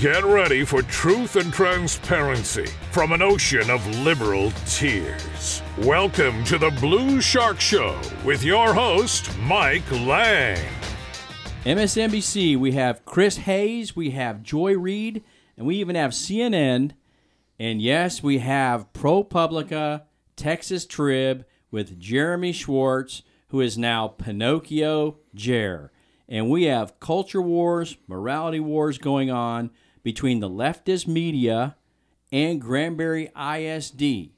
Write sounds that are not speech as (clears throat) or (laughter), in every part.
Get ready for truth and transparency from an ocean of liberal tears. Welcome to the Blue Shark Show with your host, Mike Lang. MSNBC, we have Chris Hayes, we have Joy Reid, and we even have CNN. And yes, we have ProPublica, Texas Trib with Jeremy Schwartz, who is now Pinocchio Jer. And we have culture wars, morality wars going on between the leftist media and Granbury ISD.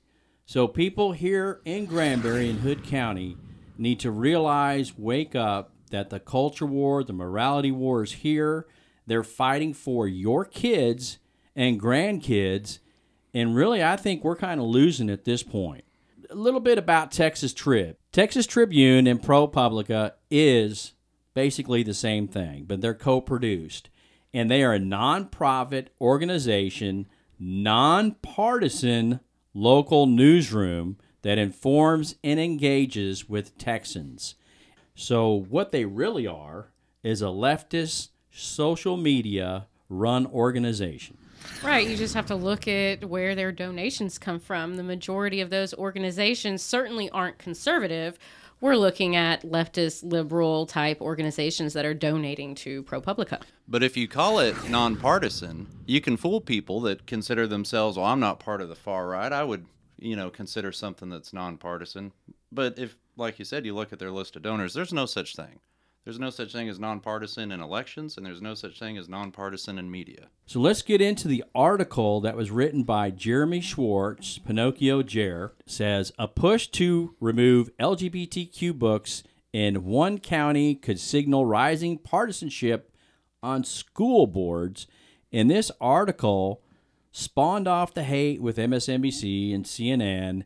So people here in Granbury and Hood County need to realize, wake up, that the culture war, the morality war is here. They're fighting for your kids and grandkids. And really, I think we're kind of losing at this point. A little bit about Texas Trib. Texas Tribune and ProPublica is basically the same thing, but they're co produced. And they are a nonprofit organization, nonpartisan local newsroom that informs and engages with Texans. So, what they really are is a leftist social media run organization. Right. You just have to look at where their donations come from. The majority of those organizations certainly aren't conservative. We're looking at leftist, liberal type organizations that are donating to ProPublica. But if you call it nonpartisan, you can fool people that consider themselves, well, I'm not part of the far right. I would, you know, consider something that's nonpartisan. But if, like you said, you look at their list of donors, there's no such thing. There's no such thing as nonpartisan in elections, and there's no such thing as nonpartisan in media. So let's get into the article that was written by Jeremy Schwartz, Pinocchio Jer, says a push to remove LGBTQ books in one county could signal rising partisanship on school boards. And this article spawned off the hate with MSNBC and CNN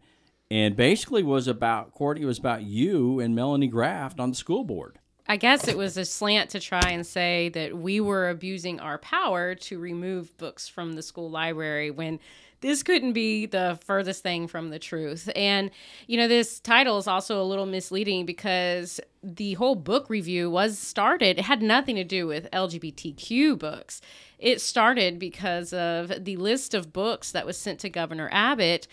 and basically was about Courtney it was about you and Melanie Graft on the school board. I guess it was a slant to try and say that we were abusing our power to remove books from the school library when this couldn't be the furthest thing from the truth. And, you know, this title is also a little misleading because the whole book review was started, it had nothing to do with LGBTQ books. It started because of the list of books that was sent to Governor Abbott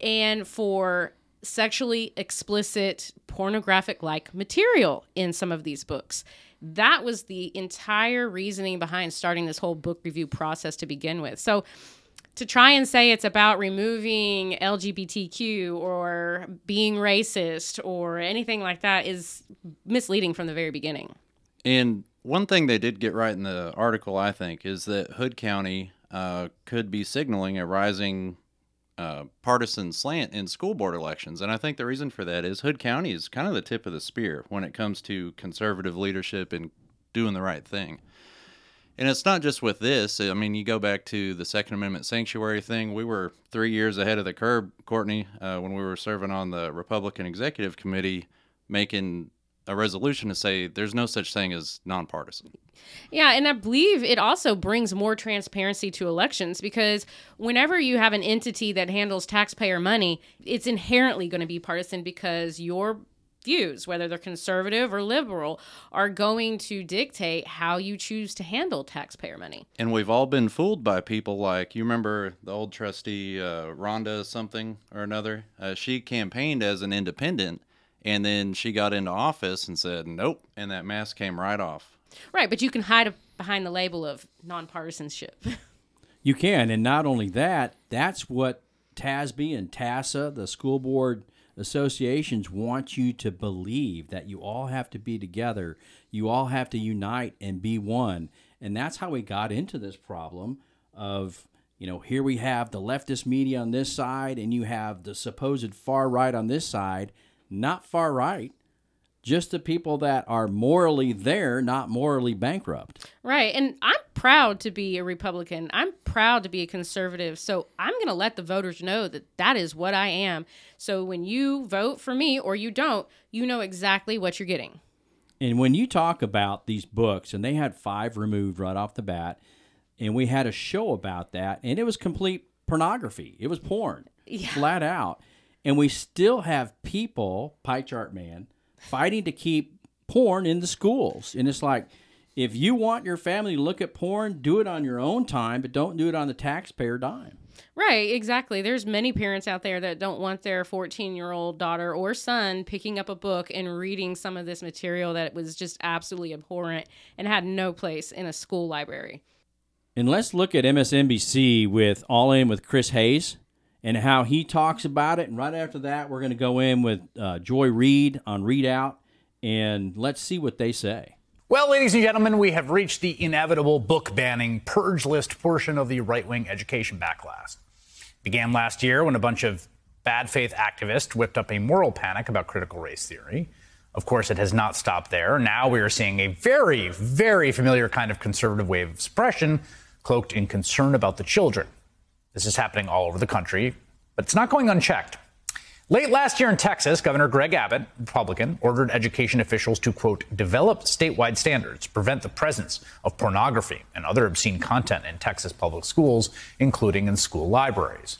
and for sexually explicit, pornographic like material in some of these books. That was the entire reasoning behind starting this whole book review process to begin with. So, to try and say it's about removing LGBTQ or being racist or anything like that is misleading from the very beginning. And one thing they did get right in the article, I think, is that Hood County uh, could be signaling a rising uh, partisan slant in school board elections. And I think the reason for that is Hood County is kind of the tip of the spear when it comes to conservative leadership and doing the right thing. And it's not just with this. I mean, you go back to the Second Amendment sanctuary thing. We were three years ahead of the curve, Courtney, uh, when we were serving on the Republican Executive Committee, making a resolution to say there's no such thing as nonpartisan. Yeah, and I believe it also brings more transparency to elections because whenever you have an entity that handles taxpayer money, it's inherently going to be partisan because your views, whether they're conservative or liberal, are going to dictate how you choose to handle taxpayer money. And we've all been fooled by people like you remember the old trustee uh, Rhonda something or another. Uh, she campaigned as an independent and then she got into office and said, nope. And that mask came right off. Right. But you can hide behind the label of nonpartisanship. (laughs) you can. And not only that, that's what TASB and TASA, the school board associations, want you to believe that you all have to be together. You all have to unite and be one. And that's how we got into this problem of you know, here we have the leftist media on this side, and you have the supposed far right on this side, not far right, just the people that are morally there, not morally bankrupt. Right. And I'm proud to be a Republican. I'm proud to be a conservative. So I'm going to let the voters know that that is what I am. So when you vote for me or you don't, you know exactly what you're getting. And when you talk about these books, and they had five removed right off the bat, and we had a show about that, and it was complete pornography. It was porn, yeah. flat out and we still have people, pie chart man, fighting to keep porn in the schools. And it's like, if you want your family to look at porn, do it on your own time, but don't do it on the taxpayer dime. Right, exactly. There's many parents out there that don't want their 14 year old daughter or son picking up a book and reading some of this material that was just absolutely abhorrent and had no place in a school library. And let's look at MSNBC with All In with Chris Hayes and how he talks about it. And right after that, we're going to go in with uh, Joy Reid on ReidOut and let's see what they say. Well, ladies and gentlemen, we have reached the inevitable book banning purge list portion of the right wing education backlash. It began last year when a bunch of bad faith activists whipped up a moral panic about critical race theory. Of course, it has not stopped there. Now we are seeing a very, very familiar kind of conservative wave of suppression cloaked in concern about the children. This is happening all over the country, but it's not going unchecked. Late last year in Texas, Governor Greg Abbott, Republican, ordered education officials to, quote, develop statewide standards to prevent the presence of pornography and other obscene content in Texas public schools, including in school libraries.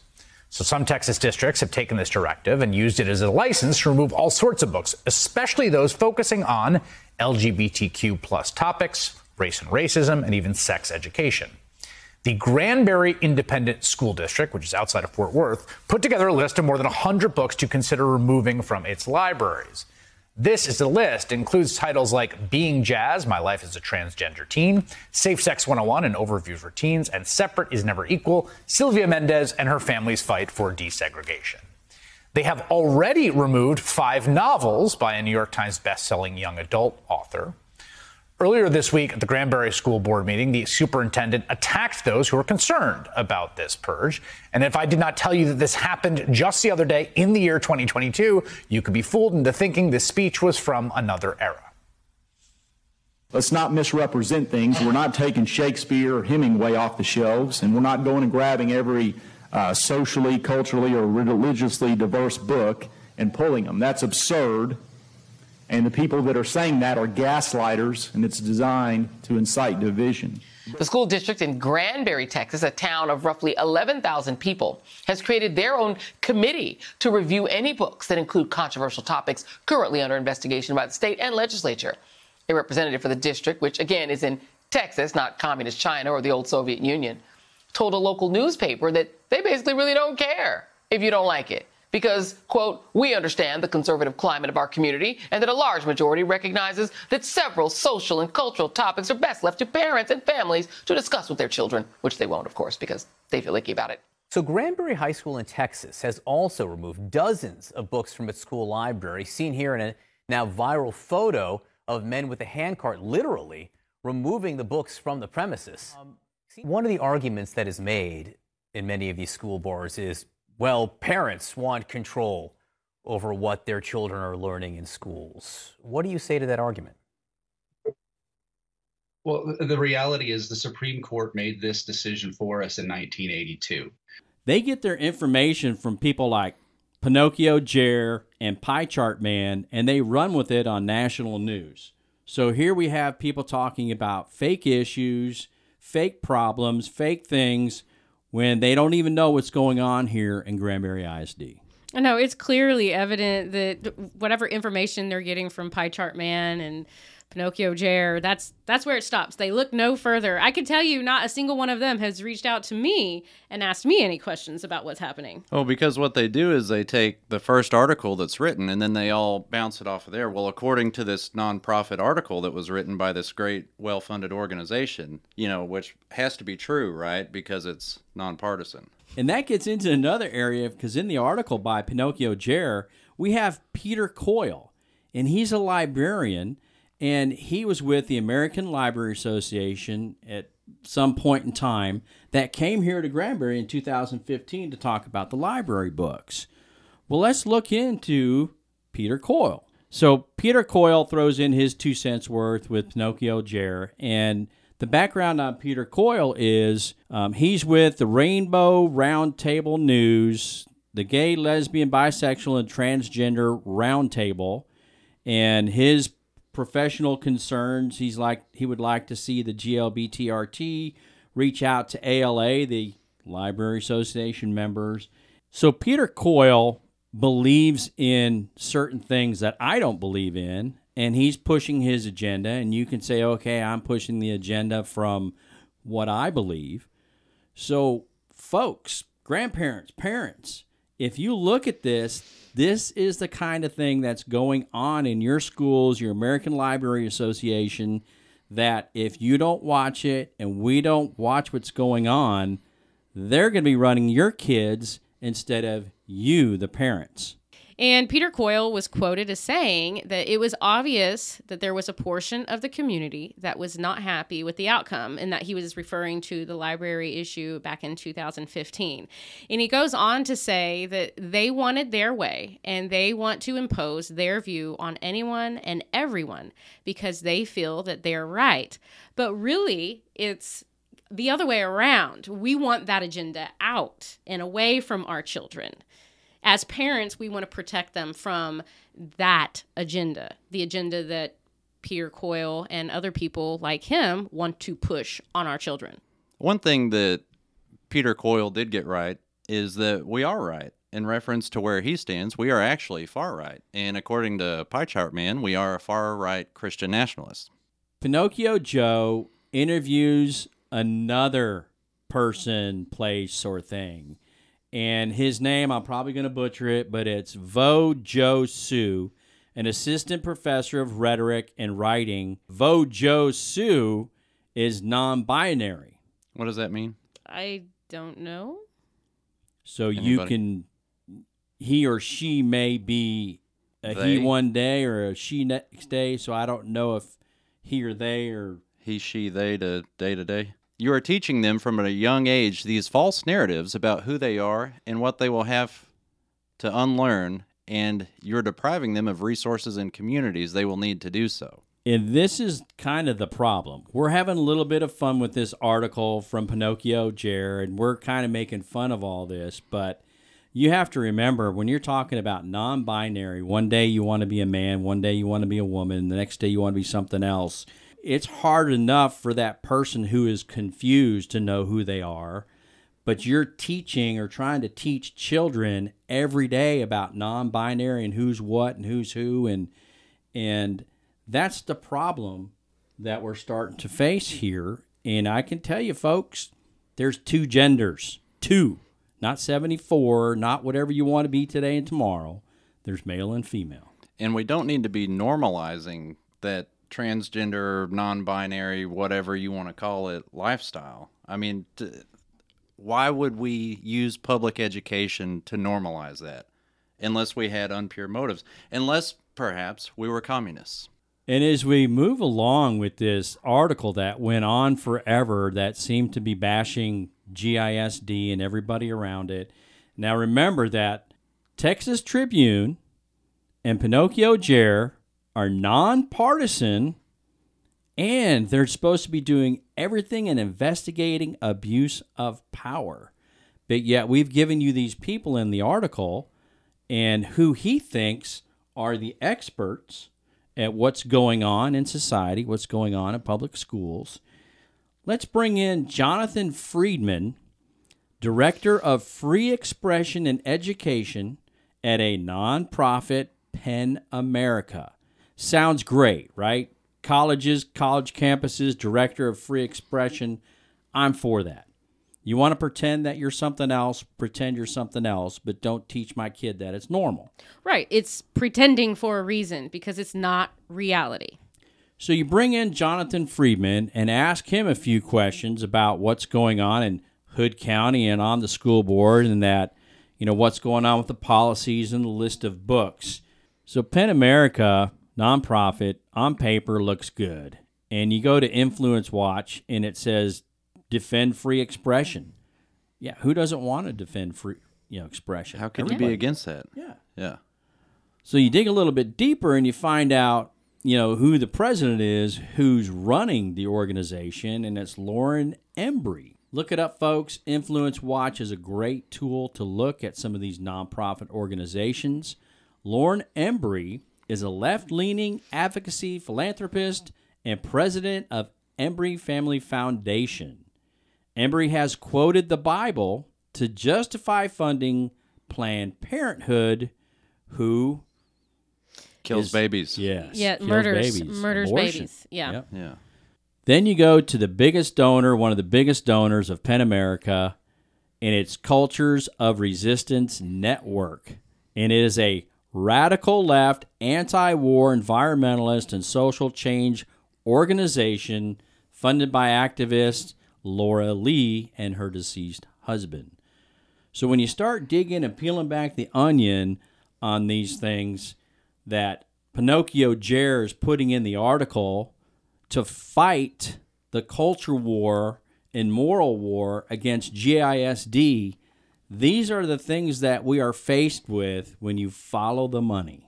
So some Texas districts have taken this directive and used it as a license to remove all sorts of books, especially those focusing on LGBTQ plus topics, race and racism, and even sex education. The Granbury Independent School District, which is outside of Fort Worth, put together a list of more than 100 books to consider removing from its libraries. This is the list. Includes titles like Being Jazz, My Life as a Transgender Teen, Safe Sex 101, an overview for teens, and Separate is Never Equal, Sylvia Mendez and her family's fight for desegregation. They have already removed five novels by a New York Times bestselling young adult author. Earlier this week at the Granbury School Board meeting, the superintendent attacked those who were concerned about this purge. And if I did not tell you that this happened just the other day in the year 2022, you could be fooled into thinking this speech was from another era. Let's not misrepresent things. We're not taking Shakespeare or Hemingway off the shelves, and we're not going and grabbing every uh, socially, culturally, or religiously diverse book and pulling them. That's absurd. And the people that are saying that are gaslighters, and it's designed to incite division. The school district in Granbury, Texas, a town of roughly 11,000 people, has created their own committee to review any books that include controversial topics currently under investigation by the state and legislature. A representative for the district, which again is in Texas, not communist China or the old Soviet Union, told a local newspaper that they basically really don't care if you don't like it because, quote, we understand the conservative climate of our community and that a large majority recognizes that several social and cultural topics are best left to parents and families to discuss with their children, which they won't, of course, because they feel icky about it. So, Granbury High School in Texas has also removed dozens of books from its school library, seen here in a now viral photo of men with a handcart literally removing the books from the premises. Um, one of the arguments that is made in many of these school boards is well, parents want control over what their children are learning in schools. What do you say to that argument? Well, the reality is the Supreme Court made this decision for us in 1982. They get their information from people like Pinocchio Jer and Pie Chart Man, and they run with it on national news. So here we have people talking about fake issues, fake problems, fake things when they don't even know what's going on here in Granbury ISD. I know it's clearly evident that whatever information they're getting from Pie Chart Man and Pinocchio Jer, that's that's where it stops. They look no further. I can tell you not a single one of them has reached out to me and asked me any questions about what's happening. Oh, because what they do is they take the first article that's written and then they all bounce it off of there. Well, according to this nonprofit article that was written by this great well-funded organization, you know, which has to be true, right? Because it's nonpartisan. And that gets into another area because in the article by Pinocchio Jer, we have Peter Coyle, and he's a librarian and he was with the American Library Association at some point in time that came here to Granbury in 2015 to talk about the library books. Well, let's look into Peter Coyle. So, Peter Coyle throws in his two cents worth with Pinocchio Jer, and the background on Peter Coyle is um, he's with the Rainbow Roundtable News, the Gay, Lesbian, Bisexual, and Transgender Roundtable, and his professional concerns. He's like he would like to see the GLBTRT reach out to ALA, the Library Association members. So Peter Coyle believes in certain things that I don't believe in, and he's pushing his agenda, and you can say, okay, I'm pushing the agenda from what I believe. So, folks, grandparents, parents, if you look at this, this is the kind of thing that's going on in your schools, your American Library Association, that if you don't watch it and we don't watch what's going on, they're going to be running your kids instead of you, the parents. And Peter Coyle was quoted as saying that it was obvious that there was a portion of the community that was not happy with the outcome, and that he was referring to the library issue back in 2015. And he goes on to say that they wanted their way and they want to impose their view on anyone and everyone because they feel that they're right. But really, it's the other way around. We want that agenda out and away from our children as parents, we want to protect them from that agenda, the agenda that Peter Coyle and other people like him want to push on our children. One thing that Peter Coyle did get right is that we are right. In reference to where he stands, we are actually far right. And according to Pie Chart Man, we are a far right Christian nationalist. Pinocchio Joe interviews another person, place, or thing and his name I'm probably going to butcher it, but it's Vo Jo Su, an assistant professor of rhetoric and writing. Vo Jo Su is non-binary. What does that mean? I don't know. So Anybody? you can he or she may be a they? he one day or a she next day, so I don't know if he or they or he she they to day to day. You are teaching them from a young age these false narratives about who they are and what they will have to unlearn, and you're depriving them of resources and communities they will need to do so. And this is kind of the problem. We're having a little bit of fun with this article from Pinocchio Jer, and we're kind of making fun of all this, but you have to remember when you're talking about non binary, one day you want to be a man, one day you want to be a woman, the next day you want to be something else it's hard enough for that person who is confused to know who they are but you're teaching or trying to teach children every day about non-binary and who's what and who's who and and that's the problem that we're starting to face here. And I can tell you folks there's two genders two not 74 not whatever you want to be today and tomorrow. There's male and female. And we don't need to be normalizing that transgender, non-binary, whatever you want to call it, lifestyle. I mean, why would we use public education to normalize that unless we had unpure motives? Unless perhaps we were communists. And as we move along with this article that went on forever, that seemed to be bashing GISD and everybody around it. Now remember that Texas Tribune and Pinocchio Jer are nonpartisan and they're supposed to be doing everything and investigating abuse of power. But yet we've given you these people in the article and who he thinks are the experts at what's going on in society, what's going on in public schools. Let's bring in Jonathan Friedman, Director of Free Expression and Education at a nonprofit PEN America. Sounds great, right? Colleges, college campuses, director of free expression. I'm for that. You want to pretend that you're something else, pretend you're something else, but don't teach my kid that it's normal. Right. It's pretending for a reason because it's not reality. So you bring in Jonathan Friedman and ask him a few questions about what's going on in Hood County and on the school board and that, you know, what's going on with the policies and the list of books. So PEN America nonprofit on paper looks good. And you go to Influence Watch and it says defend free expression. Yeah, who doesn't want to defend free, you know, expression? How could Everybody. you be against that? Yeah. Yeah. So you dig a little bit deeper and you find out, you know, who the president is, who's running the organization, and it's Lauren Embrey. Look it up, folks. Influence Watch is a great tool to look at some of these nonprofit organizations. Lauren Embrey is a left leaning advocacy philanthropist and president of Embrey Family Foundation. Embrey has quoted the Bible to justify funding Planned Parenthood, who Kills is- babies. Yes. Yeah, murders- babies. murders Abortion. babies. Yeah. Yep. Yeah. Then you go to the biggest donor, one of the biggest donors of PEN America, and it's Cultures of Resistance Network. And it is a radical left, anti war, environmentalist, and social change organization funded by activist Iara Lee and her deceased husband. So when you start digging and peeling back the onion on these things that Pinocchio Jer is putting in the article to fight the culture war and moral war against GISD, these are the things that we are faced with when you follow the money.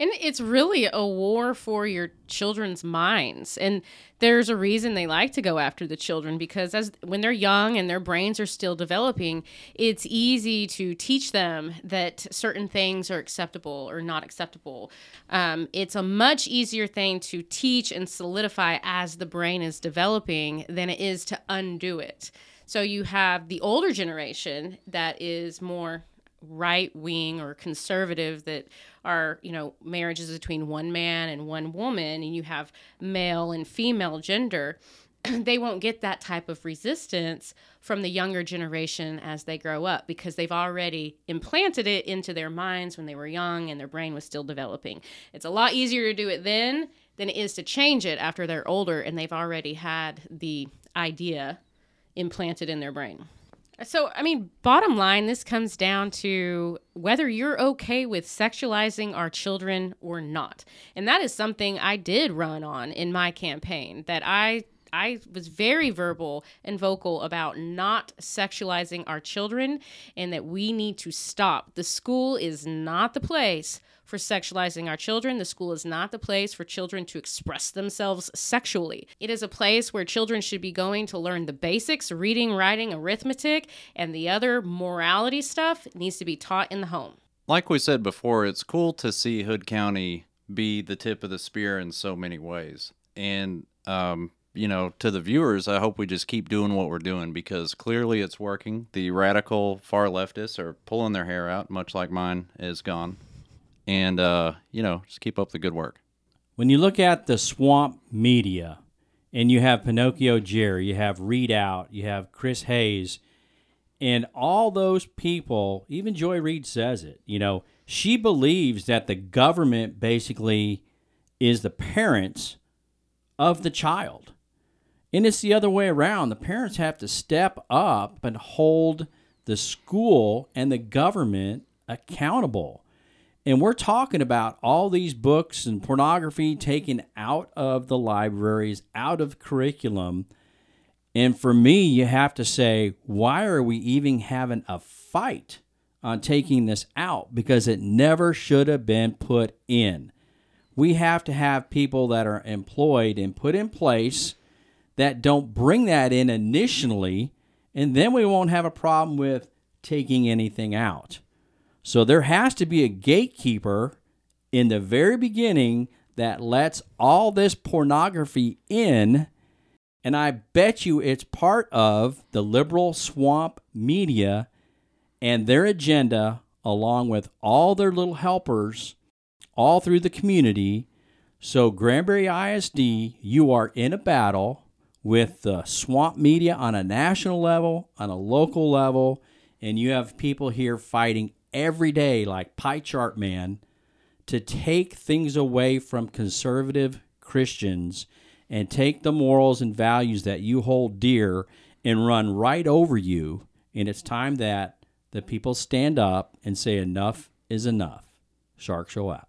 And it's really a war for your children's minds. And there's a reason they like to go after the children because as when they're young and their brains are still developing, it's easy to teach them that certain things are acceptable or not acceptable. Um, it's a much easier thing to teach and solidify as the brain is developing than it is to undo it. So you have the older generation that is more right wing or conservative that are you know marriages between one man and one woman and you have male and female gender (clears throat) they won't get that type of resistance from the younger generation as they grow up because they've already implanted it into their minds when they were young and their brain was still developing. It's a lot easier to do it then than it is to change it after they're older and they've already had the idea implanted in their brain so, I mean, bottom line, this comes down to whether you're okay with sexualizing our children or not. And that is something I did run on in my campaign that I I was very verbal and vocal about not sexualizing our children and that we need to stop. The school is not the place for sexualizing our children. The school is not the place for children to express themselves sexually. It is a place where children should be going to learn the basics reading, writing, arithmetic, and the other morality stuff needs to be taught in the home. Like we said before, it's cool to see Hood County be the tip of the spear in so many ways. And, um, you know, to the viewers, I hope we just keep doing what we're doing because clearly it's working. The radical far leftists are pulling their hair out, much like mine is gone. And, uh, you know, just keep up the good work. When you look at the swamp media and you have Pinocchio Jerry, you have ReidOut, you have Chris Hayes, and all those people, even Joy Reid says it, you know, she believes that the government basically is the parents of the child. And it's the other way around. The parents have to step up and hold the school and the government accountable. And we're talking about all these books and pornography taken out of the libraries, out of curriculum. And for me, you have to say, why are we even having a fight on taking this out? Because it never should have been put in. We have to have people that are employed and put in place that don't bring that in initially, and then we won't have a problem with taking anything out. So there has to be a gatekeeper in the very beginning that lets all this pornography in. And I bet you it's part of the liberal swamp media and their agenda, along with all their little helpers all through the community. So, Granbury ISD, you are in a battle with the swamp media on a national level, on a local level, and you have people here fighting every day, like Pie Chart Man, to take things away from conservative Christians and take the morals and values that you hold dear and run right over you. And it's time that the people stand up and say, enough is enough. Shark Show out.